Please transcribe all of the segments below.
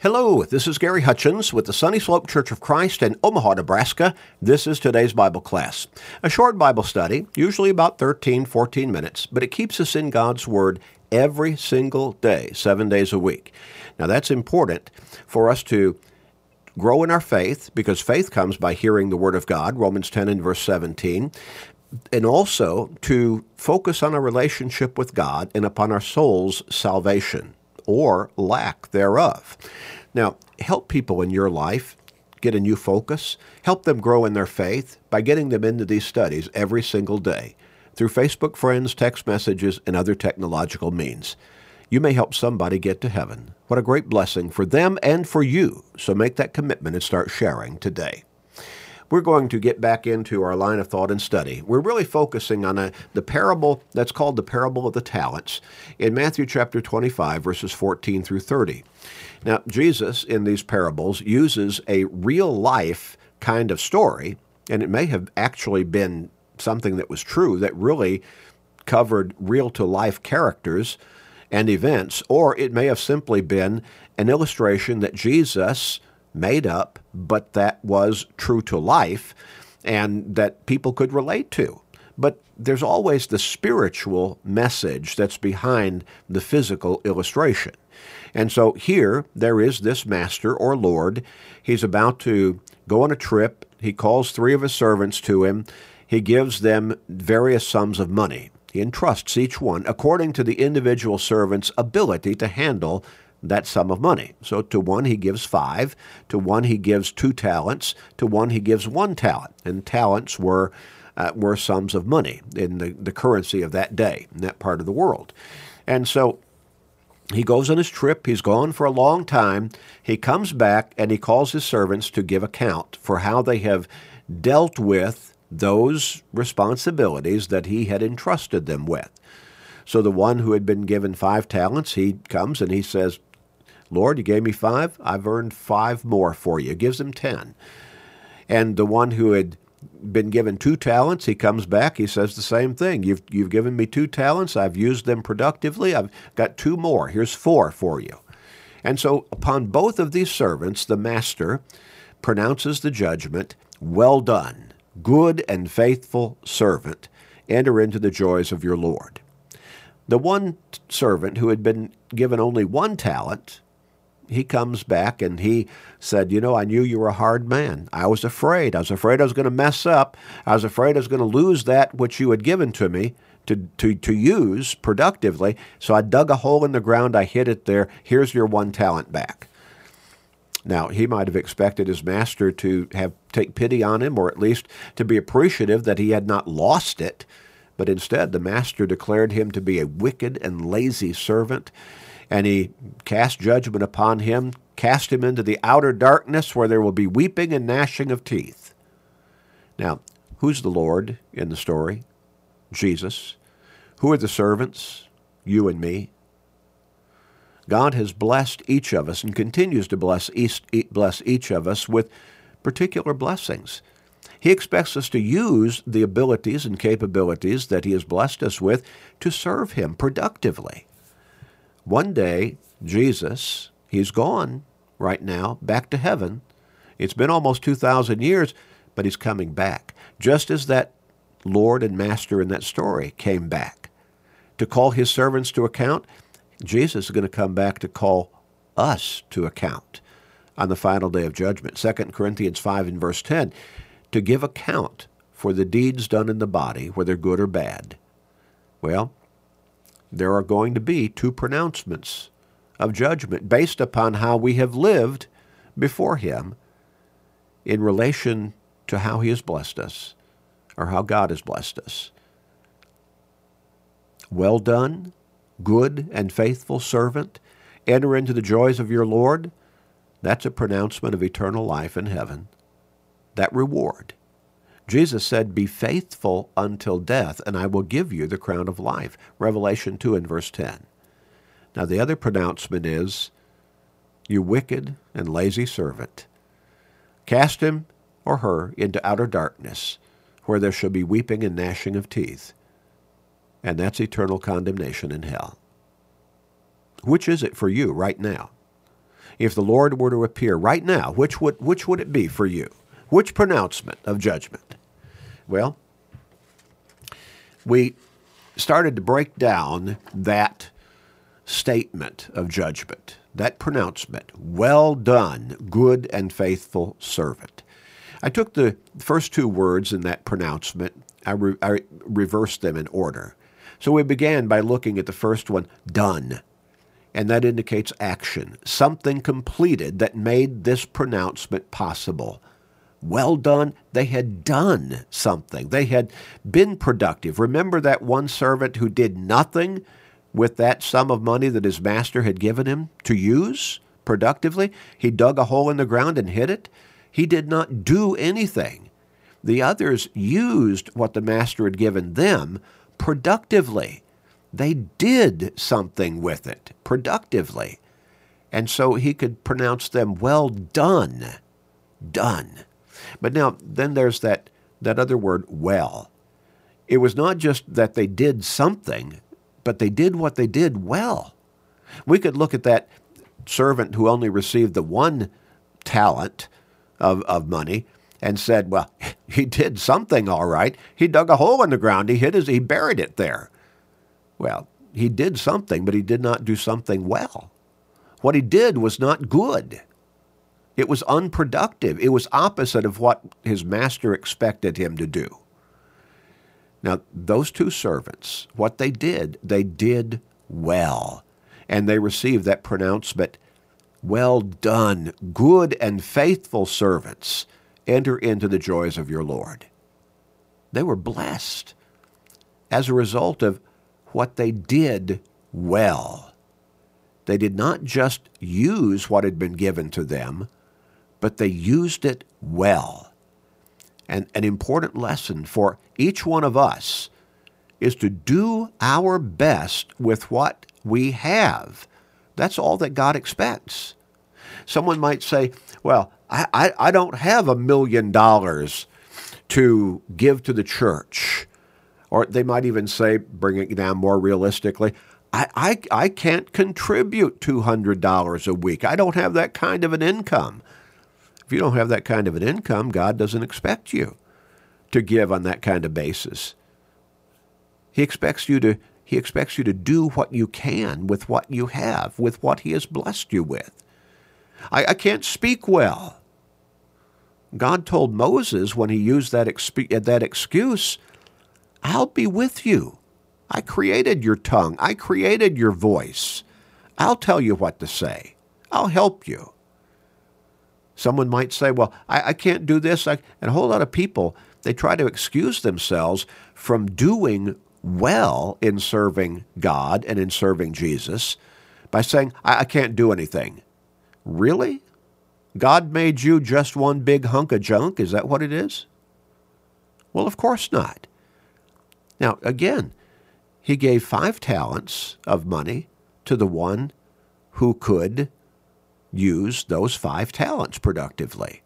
Hello, this is Gary Hutchins with the Sunny Slope Church of Christ in Omaha, Nebraska. This is today's Bible class. A short Bible study, usually about 13, 14 minutes, but it keeps us in God's Word every single day, seven days a week. Now, that's important for us to grow in our faith because faith comes by hearing the Word of God, Romans 10 and verse 17, and also to focus on our relationship with God and upon our soul's salvation or lack thereof. Now, help people in your life get a new focus, help them grow in their faith by getting them into these studies every single day through Facebook friends, text messages, and other technological means. You may help somebody get to heaven. What a great blessing for them and for you. So make that commitment and start sharing today we're going to get back into our line of thought and study. We're really focusing on a, the parable that's called the parable of the talents in Matthew chapter 25, verses 14 through 30. Now, Jesus in these parables uses a real life kind of story, and it may have actually been something that was true that really covered real to life characters and events, or it may have simply been an illustration that Jesus made up, but that was true to life and that people could relate to. But there's always the spiritual message that's behind the physical illustration. And so here there is this master or lord. He's about to go on a trip. He calls three of his servants to him. He gives them various sums of money. He entrusts each one according to the individual servant's ability to handle that sum of money. So to one he gives five, to one he gives two talents, to one he gives one talent. And talents were uh, were sums of money in the, the currency of that day in that part of the world. And so he goes on his trip. He's gone for a long time. He comes back and he calls his servants to give account for how they have dealt with those responsibilities that he had entrusted them with. So the one who had been given five talents, he comes and he says, Lord, you gave me five. I've earned five more for you. Gives him ten. And the one who had been given two talents, he comes back, he says the same thing. You've, you've given me two talents, I've used them productively, I've got two more. Here's four for you. And so, upon both of these servants, the master pronounces the judgment Well done, good and faithful servant, enter into the joys of your Lord. The one servant who had been given only one talent he comes back and he said, You know, I knew you were a hard man. I was afraid. I was afraid I was going to mess up. I was afraid I was going to lose that which you had given to me to, to, to use productively. So I dug a hole in the ground. I hid it there. Here's your one talent back. Now, he might have expected his master to have take pity on him or at least to be appreciative that he had not lost it. But instead, the master declared him to be a wicked and lazy servant and he cast judgment upon him, cast him into the outer darkness where there will be weeping and gnashing of teeth. Now, who's the Lord in the story? Jesus. Who are the servants? You and me. God has blessed each of us and continues to bless each, bless each of us with particular blessings. He expects us to use the abilities and capabilities that He has blessed us with to serve Him productively. One day, Jesus, he's gone right now, back to heaven. It's been almost 2,000 years, but he's coming back. Just as that Lord and Master in that story came back to call his servants to account, Jesus is going to come back to call us to account on the final day of judgment. 2 Corinthians 5 and verse 10, to give account for the deeds done in the body, whether good or bad. Well, there are going to be two pronouncements of judgment based upon how we have lived before Him in relation to how He has blessed us or how God has blessed us. Well done, good and faithful servant. Enter into the joys of your Lord. That's a pronouncement of eternal life in heaven. That reward. Jesus said, Be faithful until death, and I will give you the crown of life. Revelation 2 and verse 10. Now, the other pronouncement is, You wicked and lazy servant, cast him or her into outer darkness, where there shall be weeping and gnashing of teeth. And that's eternal condemnation in hell. Which is it for you right now? if the Lord were to appear right now, which would, which would it be for you? Which pronouncement of judgment? Well, we started to break down that statement of judgment, that pronouncement, well done, good and faithful servant. I took the first two words in that pronouncement, I, re- I reversed them in order. So we began by looking at the first one, done and that indicates action, something completed that made this pronouncement possible. Well done, they had done something. They had been productive. Remember that one servant who did nothing with that sum of money that his master had given him to use productively? He dug a hole in the ground and hid it. He did not do anything. The others used what the master had given them productively. They did something with it productively. And so he could pronounce them well done. Done. But now, then there's that, that other word, well. It was not just that they did something, but they did what they did well. We could look at that servant who only received the one talent of, of money and said, well, he did something all right. He dug a hole in the ground. He hid his, he buried it there. Well, he did something, but he did not do something well. What he did was not good. It was unproductive. It was opposite of what his master expected him to do. Now, those two servants, what they did, they did well. And they received that pronouncement Well done, good and faithful servants. Enter into the joys of your Lord. They were blessed as a result of what they did well. They did not just use what had been given to them, but they used it well. And an important lesson for each one of us is to do our best with what we have. That's all that God expects. Someone might say, Well, I, I, I don't have a million dollars to give to the church. Or they might even say, bringing it down more realistically, I, I, I can't contribute $200 a week. I don't have that kind of an income. If you don't have that kind of an income, God doesn't expect you to give on that kind of basis. He expects you to he expects you to do what you can with what you have, with what he has blessed you with. I, I can't speak well. God told Moses when he used that, exp- that excuse, I'll be with you. I created your tongue. I created your voice. I'll tell you what to say. I'll help you. Someone might say, well, I, I can't do this. I, and a whole lot of people, they try to excuse themselves from doing well in serving God and in serving Jesus by saying, I, I can't do anything. Really? God made you just one big hunk of junk? Is that what it is? Well, of course not. Now, again, he gave five talents of money to the one who could use those five talents productively.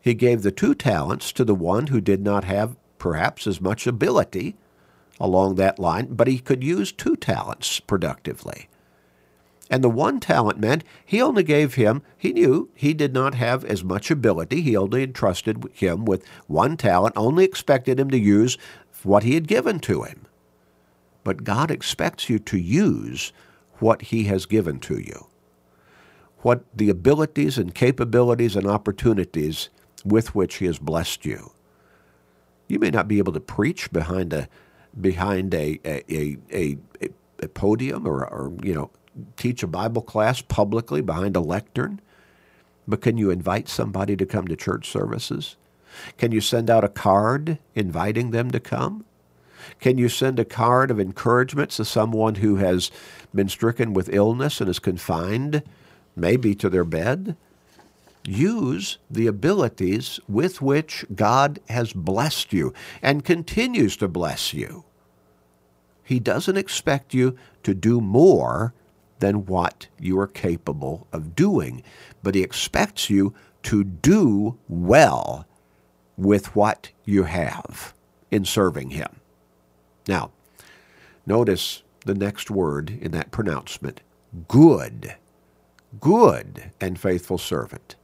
He gave the two talents to the one who did not have perhaps as much ability along that line, but he could use two talents productively. And the one talent meant he only gave him, he knew he did not have as much ability. He only entrusted him with one talent, only expected him to use what he had given to him. But God expects you to use what he has given to you. What the abilities and capabilities and opportunities with which he has blessed you. You may not be able to preach behind a behind a a, a, a, a podium or, or you know teach a Bible class publicly behind a lectern, but can you invite somebody to come to church services? Can you send out a card inviting them to come? Can you send a card of encouragement to someone who has been stricken with illness and is confined, maybe to their bed? Use the abilities with which God has blessed you and continues to bless you. He doesn't expect you to do more than what you are capable of doing, but He expects you to do well with what you have in serving Him. Now, notice the next word in that pronouncement good. Good and faithful servant.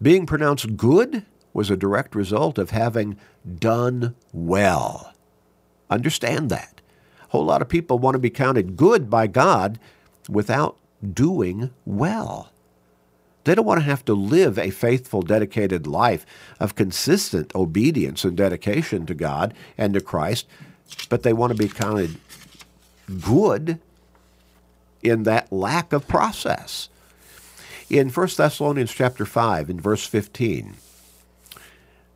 Being pronounced good was a direct result of having done well. Understand that. A whole lot of people want to be counted good by God without doing well. They don't want to have to live a faithful, dedicated life of consistent obedience and dedication to God and to Christ, but they want to be counted good in that lack of process. In 1 Thessalonians chapter 5 in verse 15,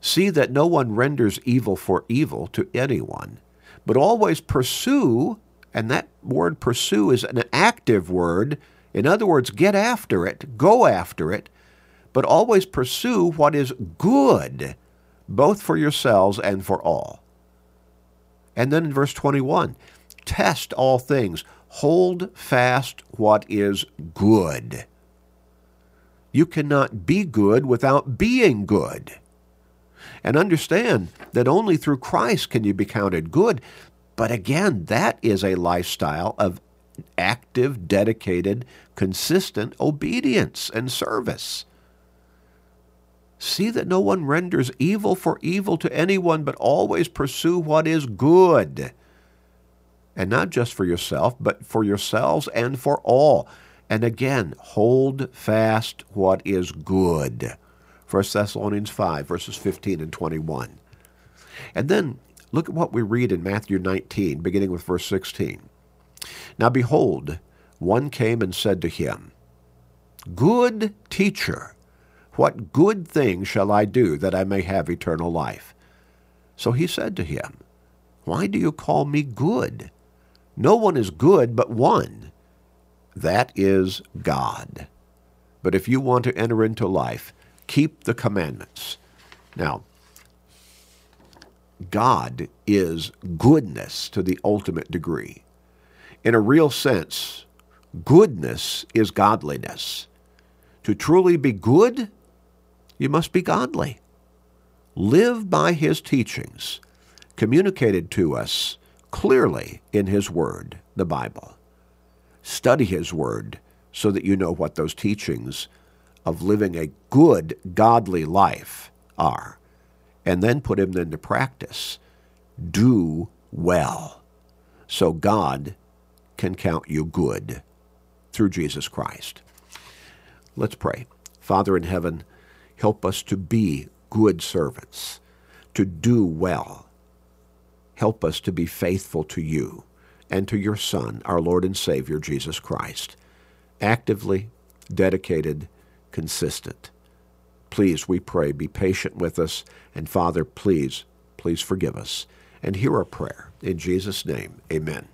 see that no one renders evil for evil to anyone, but always pursue, and that word pursue is an active word. In other words, get after it, go after it, but always pursue what is good, both for yourselves and for all. And then in verse 21, test all things, hold fast what is good. You cannot be good without being good. And understand that only through Christ can you be counted good. But again, that is a lifestyle of active, dedicated, consistent obedience and service. See that no one renders evil for evil to anyone, but always pursue what is good. And not just for yourself, but for yourselves and for all. And again, hold fast what is good. 1 Thessalonians 5, verses 15 and 21. And then look at what we read in Matthew 19, beginning with verse 16. Now behold, one came and said to him, Good teacher, what good thing shall I do that I may have eternal life? So he said to him, Why do you call me good? No one is good but one. That is God. But if you want to enter into life, keep the commandments. Now, God is goodness to the ultimate degree. In a real sense, goodness is godliness. To truly be good, you must be godly. Live by his teachings, communicated to us clearly in his word, the Bible. Study his word so that you know what those teachings of living a good, godly life are, and then put them into practice. Do well so God can count you good through Jesus Christ. Let's pray. Father in heaven, help us to be good servants, to do well. Help us to be faithful to you and to your Son, our Lord and Savior, Jesus Christ, actively, dedicated, consistent. Please, we pray, be patient with us. And Father, please, please forgive us. And hear our prayer. In Jesus' name, amen.